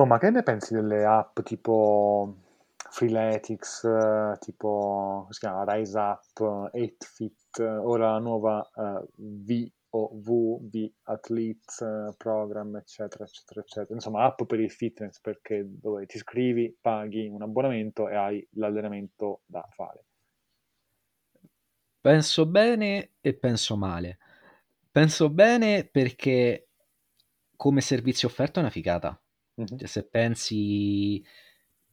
Oh, ma che ne pensi delle app tipo Freeletics, tipo, come si chiama? Rise Up, 8fit, ora la nuova uh, VOV, V Athlete Program, eccetera, eccetera, eccetera. Insomma, app per il fitness perché dove ti iscrivi, paghi un abbonamento e hai l'allenamento da fare. Penso bene e penso male. Penso bene perché come servizio offerto è una figata. Mhm. Cioè, se pensi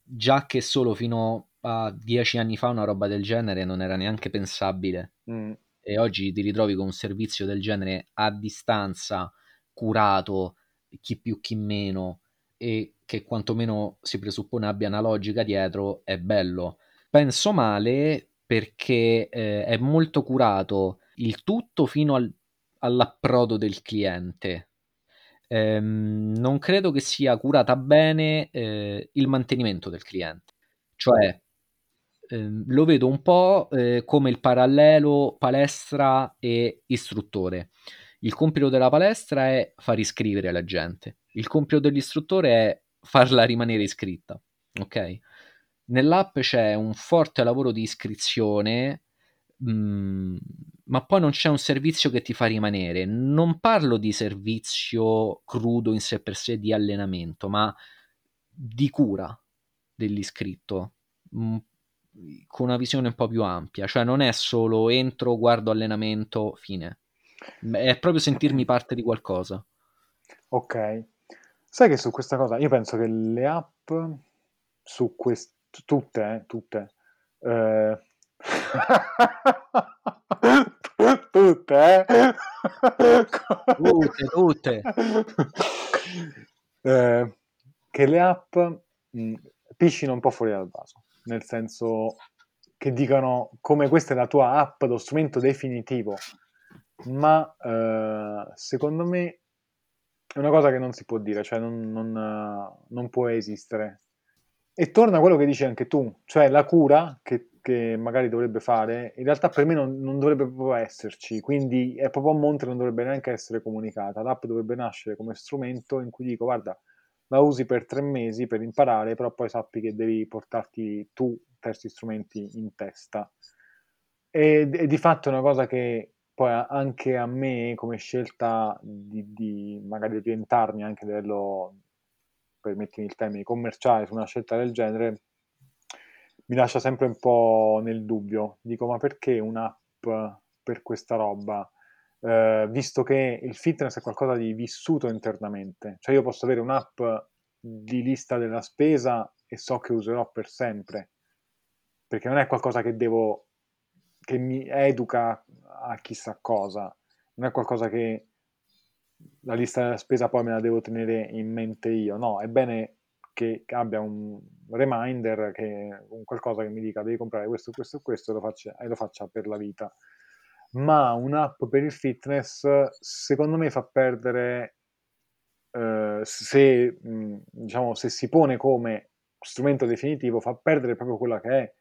già che solo fino a dieci anni fa una roba del genere non era neanche pensabile Mm, e oggi ti ritrovi con un servizio del genere a distanza, curato, chi più chi meno e che quantomeno si presuppone abbia una logica dietro, è bello. Penso male perché eh, è molto curato il tutto fino al- all'approdo del cliente. Ehm, non credo che sia curata bene eh, il mantenimento del cliente. Cioè, ehm, lo vedo un po' eh, come il parallelo palestra e istruttore. Il compito della palestra è far iscrivere la gente, il compito dell'istruttore è farla rimanere iscritta, ok? Nell'app c'è un forte lavoro di iscrizione, mh, ma poi non c'è un servizio che ti fa rimanere. Non parlo di servizio crudo in sé per sé di allenamento, ma di cura dell'iscritto, mh, con una visione un po' più ampia, cioè non è solo entro, guardo allenamento, fine. È proprio sentirmi parte di qualcosa. Ok. Sai che su questa cosa, io penso che le app su queste, tutte, eh, tutte, eh, tutte, eh, Tutte, tutte. Eh, che le app mh, piscino un po' fuori dal vaso, nel senso che dicano come questa è la tua app, lo strumento definitivo, ma eh, secondo me è una cosa che non si può dire, cioè non, non, non può esistere. E torna a quello che dici anche tu, cioè la cura che, che magari dovrebbe fare, in realtà per me non, non dovrebbe proprio esserci, quindi è proprio a monte non dovrebbe neanche essere comunicata. L'app dovrebbe nascere come strumento in cui dico, guarda, la usi per tre mesi per imparare, però poi sappi che devi portarti tu questi strumenti in testa. E, e di fatto è una cosa che poi anche a me, come scelta di, di magari orientarmi anche a livello, permettimi il termine, commerciale su una scelta del genere, mi lascia sempre un po' nel dubbio. Dico, ma perché un'app per questa roba? Eh, visto che il fitness è qualcosa di vissuto internamente, cioè io posso avere un'app di lista della spesa e so che userò per sempre, perché non è qualcosa che devo, che mi educa a chissà cosa, non è qualcosa che la lista della spesa poi me la devo tenere in mente io, no, è bene che abbia un reminder, che un qualcosa che mi dica devi comprare questo, questo questo lo faccia, e lo faccia per la vita. Ma un'app per il fitness secondo me fa perdere, eh, se, mh, diciamo, se si pone come strumento definitivo, fa perdere proprio quella che è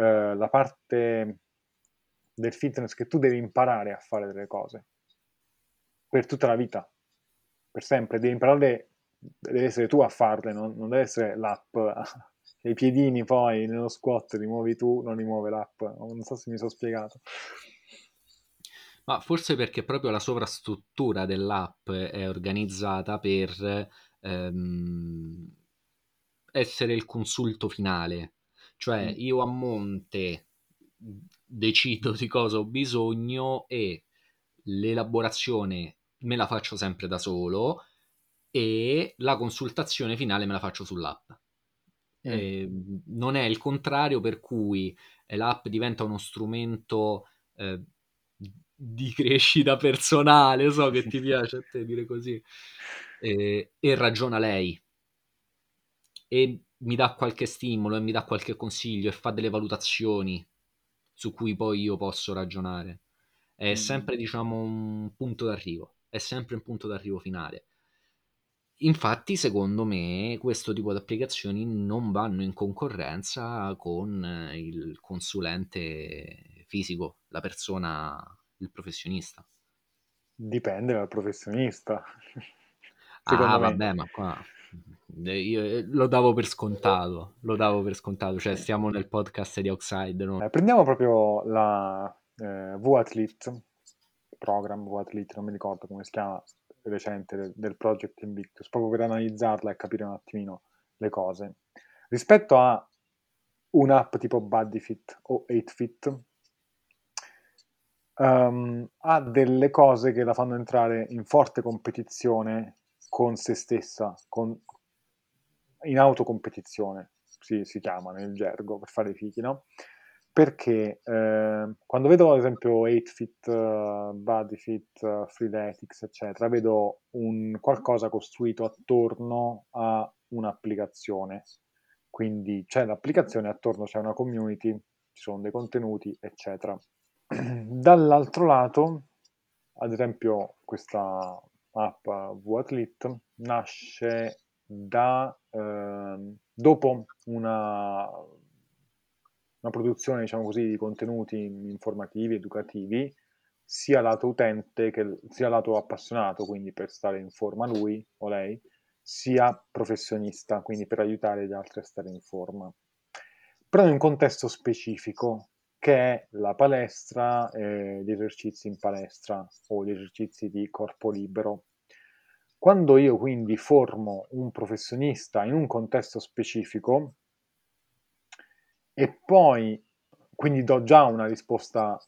eh, la parte del fitness che tu devi imparare a fare delle cose. Per tutta la vita, per sempre, devi imparare, devi essere tu a farle, non, non deve essere l'app. I piedini poi nello squat li muovi tu, non li muove l'app. Non so se mi sono spiegato. Ma forse perché proprio la sovrastruttura dell'app è organizzata per ehm, essere il consulto finale. Cioè, Mm. io a monte decido di cosa ho bisogno e l'elaborazione me la faccio sempre da solo e la consultazione finale me la faccio sull'app. Mm. Eh, non è il contrario per cui l'app diventa uno strumento eh, di crescita personale, so che ti piace a te dire così, eh, e ragiona lei e mi dà qualche stimolo e mi dà qualche consiglio e fa delle valutazioni su cui poi io posso ragionare. È Mm. sempre, diciamo, un punto d'arrivo, è sempre un punto d'arrivo finale. Infatti, secondo me, questo tipo di applicazioni non vanno in concorrenza con il consulente fisico, la persona, il professionista. Dipende dal professionista. Ah, me. vabbè, ma qua io eh, lo davo per scontato, lo davo per scontato, cioè stiamo nel podcast di Outside. No? Eh, prendiamo proprio la eh, V-Athlete, program V-Athlete, non mi ricordo come si chiama, recente del, del Project Invictus, proprio per analizzarla e capire un attimino le cose. Rispetto a un'app tipo BuddyFit o 8Fit, um, ha delle cose che la fanno entrare in forte competizione con se stessa, con, in autocompetizione, si, si chiama nel gergo, per fare i fichi, no? Perché eh, quando vedo ad esempio 8fit, uh, BodyFit, uh, Freeletics, eccetera, vedo un qualcosa costruito attorno a un'applicazione. Quindi c'è l'applicazione, attorno c'è una community, ci sono dei contenuti, eccetera. Dall'altro lato, ad esempio, questa app VAthlete nasce da eh, dopo una, una produzione, diciamo così, di contenuti informativi, educativi, sia lato utente che sia lato appassionato, quindi per stare in forma lui o lei, sia professionista, quindi per aiutare gli altri a stare in forma. Però in un contesto specifico, che è la palestra, eh, gli esercizi in palestra o gli esercizi di corpo libero. Quando io quindi formo un professionista in un contesto specifico e poi quindi do già una risposta,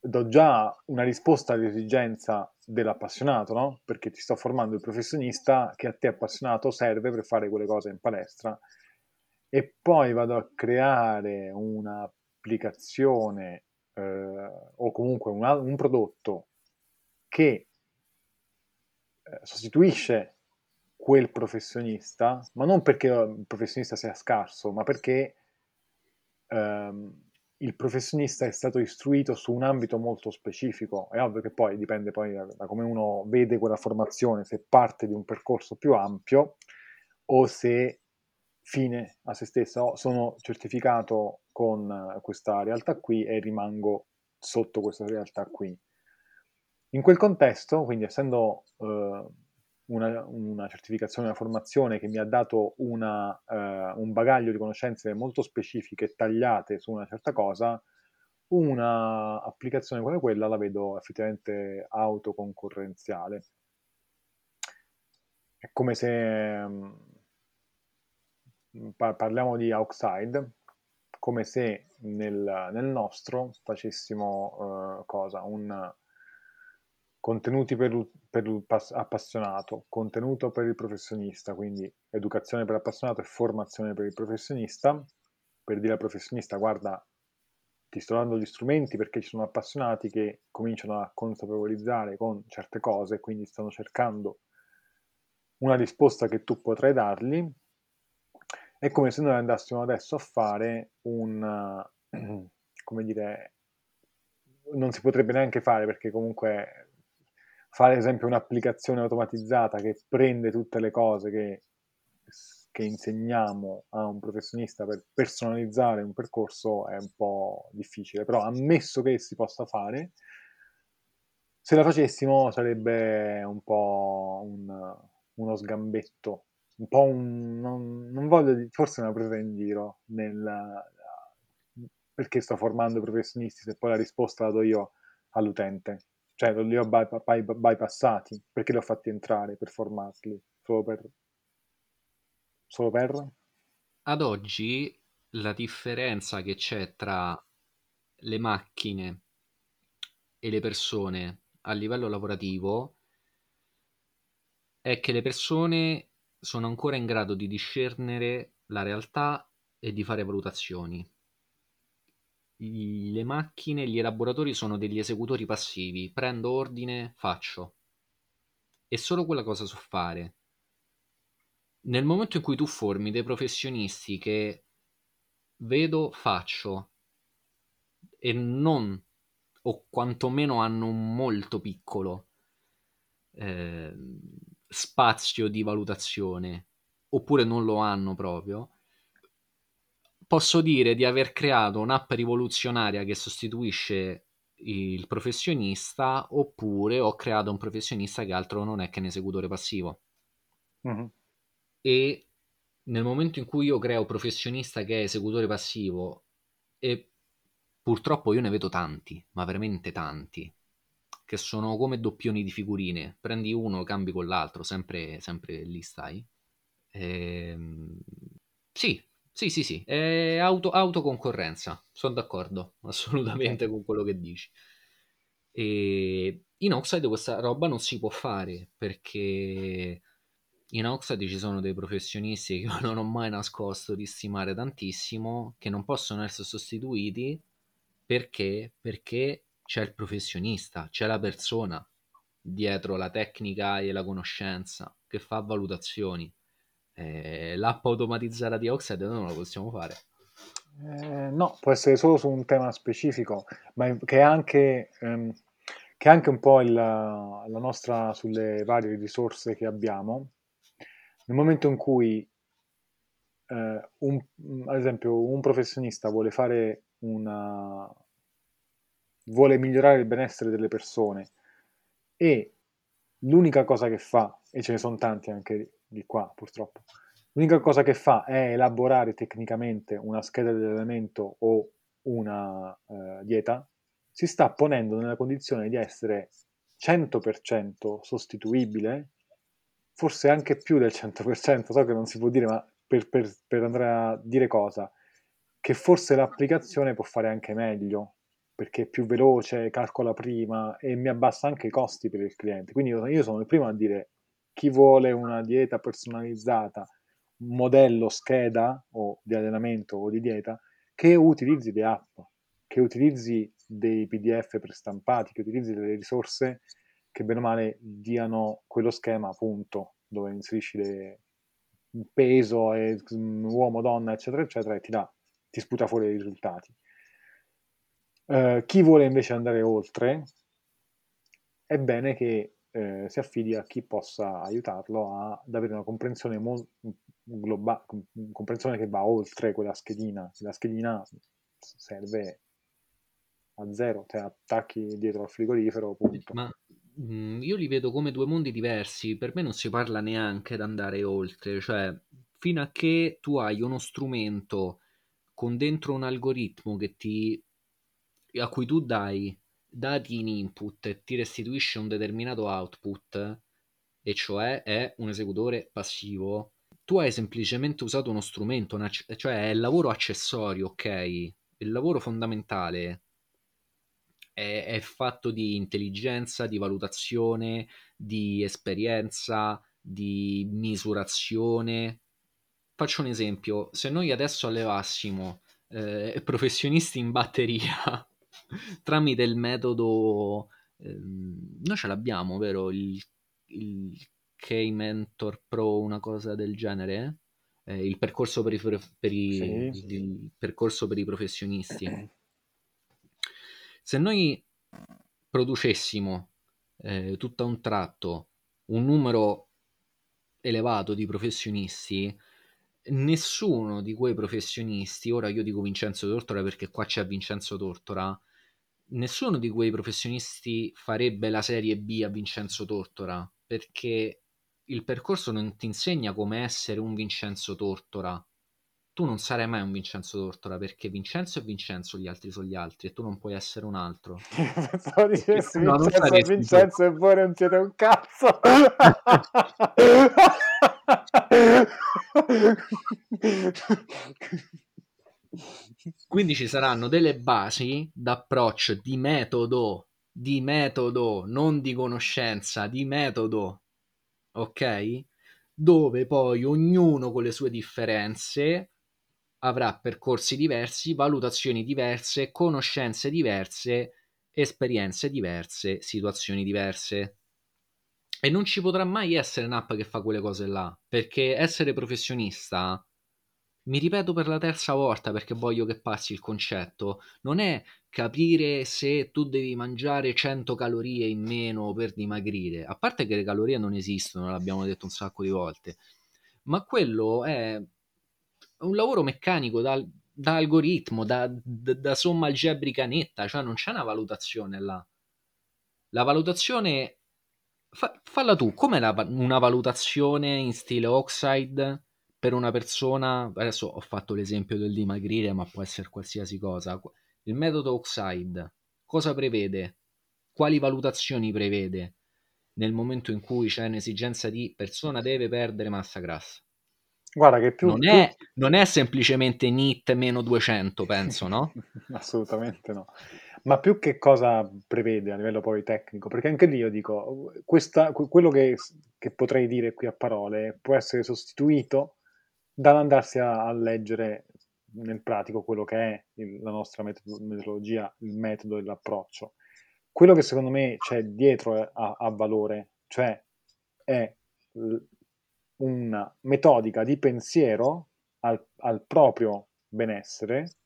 do già una risposta all'esigenza dell'appassionato, no? Perché ti sto formando il professionista che a te appassionato serve per fare quelle cose in palestra e poi vado a creare una applicazione eh, o comunque un, un prodotto che eh, sostituisce quel professionista, ma non perché il professionista sia scarso, ma perché ehm, il professionista è stato istruito su un ambito molto specifico. È ovvio che poi dipende poi da, da come uno vede quella formazione, se parte di un percorso più ampio o se fine a se stessa, sono certificato con questa realtà qui e rimango sotto questa realtà qui. In quel contesto, quindi essendo eh, una, una, certificazione, una formazione che mi ha dato una, eh, un bagaglio di conoscenze molto specifiche tagliate su una certa cosa, una applicazione come quella la vedo effettivamente autoconcorrenziale. È come se parliamo di outside, come se nel, nel nostro facessimo uh, cosa? Un contenuti per, per il appassionato, contenuto per il professionista, quindi educazione per l'appassionato e formazione per il professionista, per dire al professionista guarda ti sto dando gli strumenti perché ci sono appassionati che cominciano a consapevolizzare con certe cose, quindi stanno cercando una risposta che tu potrai dargli. È come se noi andassimo adesso a fare un, come dire, non si potrebbe neanche fare perché comunque fare ad esempio un'applicazione automatizzata che prende tutte le cose che, che insegniamo a un professionista per personalizzare un percorso è un po' difficile, però ammesso che si possa fare, se la facessimo sarebbe un po' un, uno sgambetto un po' un... non, non voglio, forse una presa in giro nel, perché sto formando i professionisti se poi la risposta la do io all'utente. Cioè, li ho by, by, bypassati, perché li ho fatti entrare per formarli, solo per... Solo per... Ad oggi la differenza che c'è tra le macchine e le persone a livello lavorativo è che le persone sono ancora in grado di discernere la realtà e di fare valutazioni. Le macchine, gli elaboratori sono degli esecutori passivi, prendo ordine, faccio. E solo quella cosa so fare. Nel momento in cui tu formi dei professionisti che vedo, faccio, e non, o quantomeno hanno un molto piccolo eh, spazio di valutazione, oppure non lo hanno proprio, posso dire di aver creato un'app rivoluzionaria che sostituisce il professionista, oppure ho creato un professionista che altro non è che un esecutore passivo. Mm-hmm. E nel momento in cui io creo professionista che è esecutore passivo e purtroppo io ne vedo tanti, ma veramente tanti, che sono come doppioni di figurine, prendi uno, cambi con l'altro, sempre, sempre lì stai. Ehm... Sì, sì, sì, sì, è auto, autoconcorrenza, sono d'accordo assolutamente con quello che dici. E in Oxide questa roba non si può fare perché in Oxide ci sono dei professionisti che io non ho mai nascosto di stimare tantissimo, che non possono essere sostituiti perché, perché c'è il professionista, c'è la persona dietro la tecnica e la conoscenza che fa valutazioni. Eh, l'app automatizzata di Oxide non la possiamo fare. Eh, no, può essere solo su un tema specifico, ma che è anche, ehm, che è anche un po' il, la nostra sulle varie risorse che abbiamo. Nel momento in cui, eh, un, ad esempio, un professionista vuole fare una, vuole migliorare il benessere delle persone e l'unica cosa che fa, e ce ne sono tanti anche di qua purtroppo, l'unica cosa che fa è elaborare tecnicamente una scheda di allenamento o una eh, dieta, si sta ponendo nella condizione di essere 100% sostituibile, forse anche più del 100%, so che non si può dire, ma per, per, per andare a dire cosa, che forse l'applicazione può fare anche meglio, perché è più veloce, calcola prima e mi abbassa anche i costi per il cliente. Quindi io sono il primo a dire chi vuole una dieta personalizzata, modello scheda o di allenamento o di dieta, che utilizzi le app, che utilizzi dei PDF prestampati, che utilizzi delle risorse che bene o male diano quello schema, appunto, dove inserisci le, il peso, e, uomo, donna, eccetera, eccetera, e ti dà, ti sputa fuori i risultati. Uh, chi vuole invece andare oltre, è bene che eh, si affidi a chi possa aiutarlo a, ad avere una comprensione mo- globale, comprensione che va oltre quella schedina. La schedina serve a zero, cioè attacchi dietro al frigorifero, punto. Ma mh, mm, io li vedo come due mondi diversi, per me non si parla neanche di andare oltre, cioè fino a che tu hai uno strumento con dentro un algoritmo che ti a cui tu dai dati in input e ti restituisce un determinato output, e cioè è un esecutore passivo, tu hai semplicemente usato uno strumento, una, cioè è il lavoro accessorio, ok? Il lavoro fondamentale è, è fatto di intelligenza, di valutazione, di esperienza, di misurazione. Faccio un esempio, se noi adesso allevassimo eh, professionisti in batteria tramite il metodo, ehm, noi ce l'abbiamo, vero? Il, il K-Mentor Pro, una cosa del genere? Eh, il, percorso per i, per i, sì. il percorso per i professionisti. Se noi producessimo eh, tutto a un tratto un numero elevato di professionisti, nessuno di quei professionisti, ora io dico Vincenzo Tortora perché qua c'è Vincenzo Tortora, nessuno di quei professionisti farebbe la serie B a Vincenzo Tortora perché il percorso non ti insegna come essere un Vincenzo Tortora. Tu non sarai mai un Vincenzo Tortora perché Vincenzo è Vincenzo, gli altri sono gli altri e tu non puoi essere un altro. Pensavo dicessi no, Vincenzo e Vincenzo e voi non siete un cazzo. Quindi ci saranno delle basi d'approccio, di metodo, di metodo, non di conoscenza, di metodo, ok? Dove poi ognuno con le sue differenze avrà percorsi diversi, valutazioni diverse, conoscenze diverse, esperienze diverse, situazioni diverse. E non ci potrà mai essere un'app che fa quelle cose là, perché essere professionista mi ripeto per la terza volta perché voglio che passi il concetto, non è capire se tu devi mangiare 100 calorie in meno per dimagrire, a parte che le calorie non esistono, l'abbiamo detto un sacco di volte, ma quello è un lavoro meccanico da, da algoritmo, da, da, da, somma algebrica netta, cioè non c'è una valutazione là. La valutazione, fa, falla tu, com'è la, una valutazione in stile Oxide? Per una persona, adesso ho fatto l'esempio del dimagrire, ma può essere qualsiasi cosa. Il metodo Oxide cosa prevede? Quali valutazioni prevede nel momento in cui c'è un'esigenza di persona deve perdere massa grassa? Guarda che più... Non, più... È, non è semplicemente NIT meno 200, penso, no? Assolutamente no. Ma più che cosa prevede a livello poi tecnico? Perché anche lì io dico, questa, quello che, che, potrei dire qui a parole può essere sostituito dall'andarsi a, a leggere nel pratico quello che è il, la nostra metodologia, il metodo e l'approccio. Quello che secondo me c'è dietro a, a valore, cioè è una metodica di pensiero al, al proprio benessere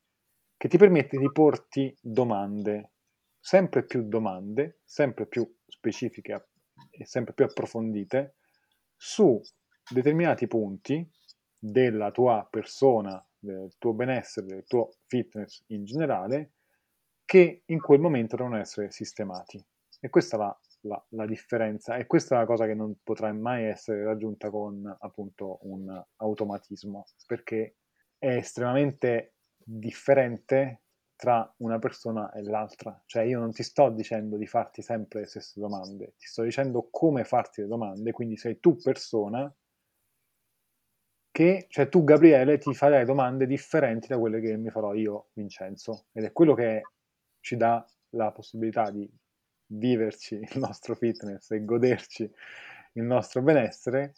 che ti permette di porti domande, sempre più domande, sempre più specifiche e sempre più approfondite su determinati punti della tua persona, del tuo benessere, del tuo fitness in generale, che in quel momento devono essere sistemati. E questa è la la, la, differenza e questa è una cosa che non potrà mai essere raggiunta con appunto un automatismo perché è estremamente differente tra una persona e l'altra cioè io non ti sto dicendo di farti sempre le stesse domande ti sto dicendo come farti le domande quindi sei tu persona che cioè tu Gabriele ti farai domande differenti da quelle che mi farò io Vincenzo ed è quello che ci dà la possibilità di viverci il nostro fitness e goderci il nostro benessere,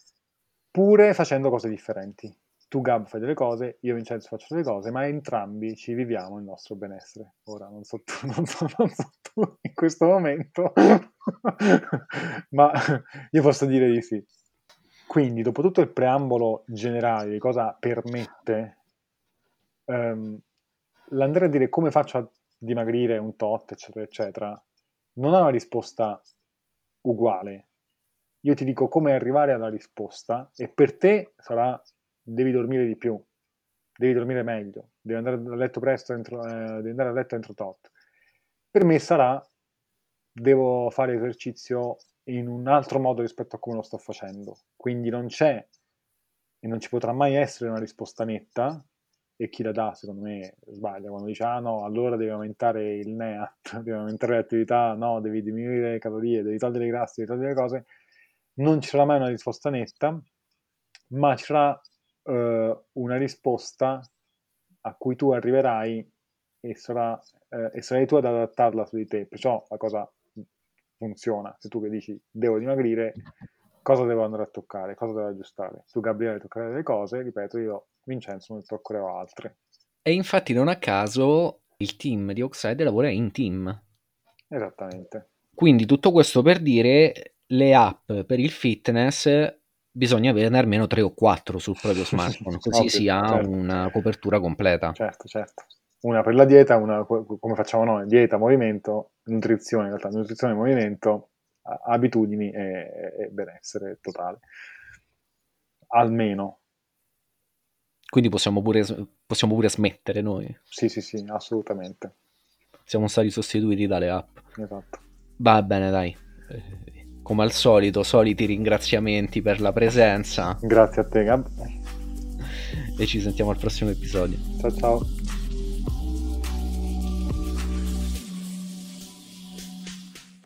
pure facendo cose differenti. Tu Gab fai delle cose, io Vincenzo faccio delle cose, ma entrambi ci viviamo il nostro benessere. Ora non so tu, non so, non so tu in questo momento, ma io posso dire di sì. Quindi, dopo tutto il preambolo generale di cosa permette, um, l'andare a dire come faccio a dimagrire un tot, eccetera, eccetera, non ha una risposta uguale. Io ti dico come arrivare alla risposta e per te sarà devi dormire di più, devi dormire meglio, devi andare a letto presto, entro, eh, devi andare a letto entro tot. Per me sarà devo fare esercizio in un altro modo rispetto a come lo sto facendo. Quindi non c'è e non ci potrà mai essere una risposta netta e chi la dà secondo me sbaglia quando dice ah no allora devi aumentare il NEAT devi aumentare le attività no devi diminuire le calorie devi togliere i grassi devi togliere le cose non ci sarà mai una risposta netta ma ci sarà uh, una risposta a cui tu arriverai e, sarà, uh, e sarai tu ad adattarla su di te perciò la cosa funziona se tu che dici devo dimagrire cosa devo andare a toccare cosa devo aggiustare tu Gabriele toccare delle cose ripeto io Vincenzo ne toccherò altre. E infatti non a caso il team di Oxide lavora in team. Esattamente. Quindi tutto questo per dire le app per il fitness bisogna averne almeno 3 o 4 sul proprio smartphone, così Ovvio, si ha certo. una copertura completa. Certo, certo. Una per la dieta, una come facciamo noi, dieta, movimento, nutrizione, in realtà nutrizione, movimento, abitudini e, e benessere totale. Almeno, quindi possiamo pure, possiamo pure smettere noi. Sì, sì, sì, assolutamente. Siamo stati sostituiti dalle app. Esatto. Va bene, dai. Come al solito, soliti ringraziamenti per la presenza. Grazie a te, Gab. E ci sentiamo al prossimo episodio. Ciao ciao.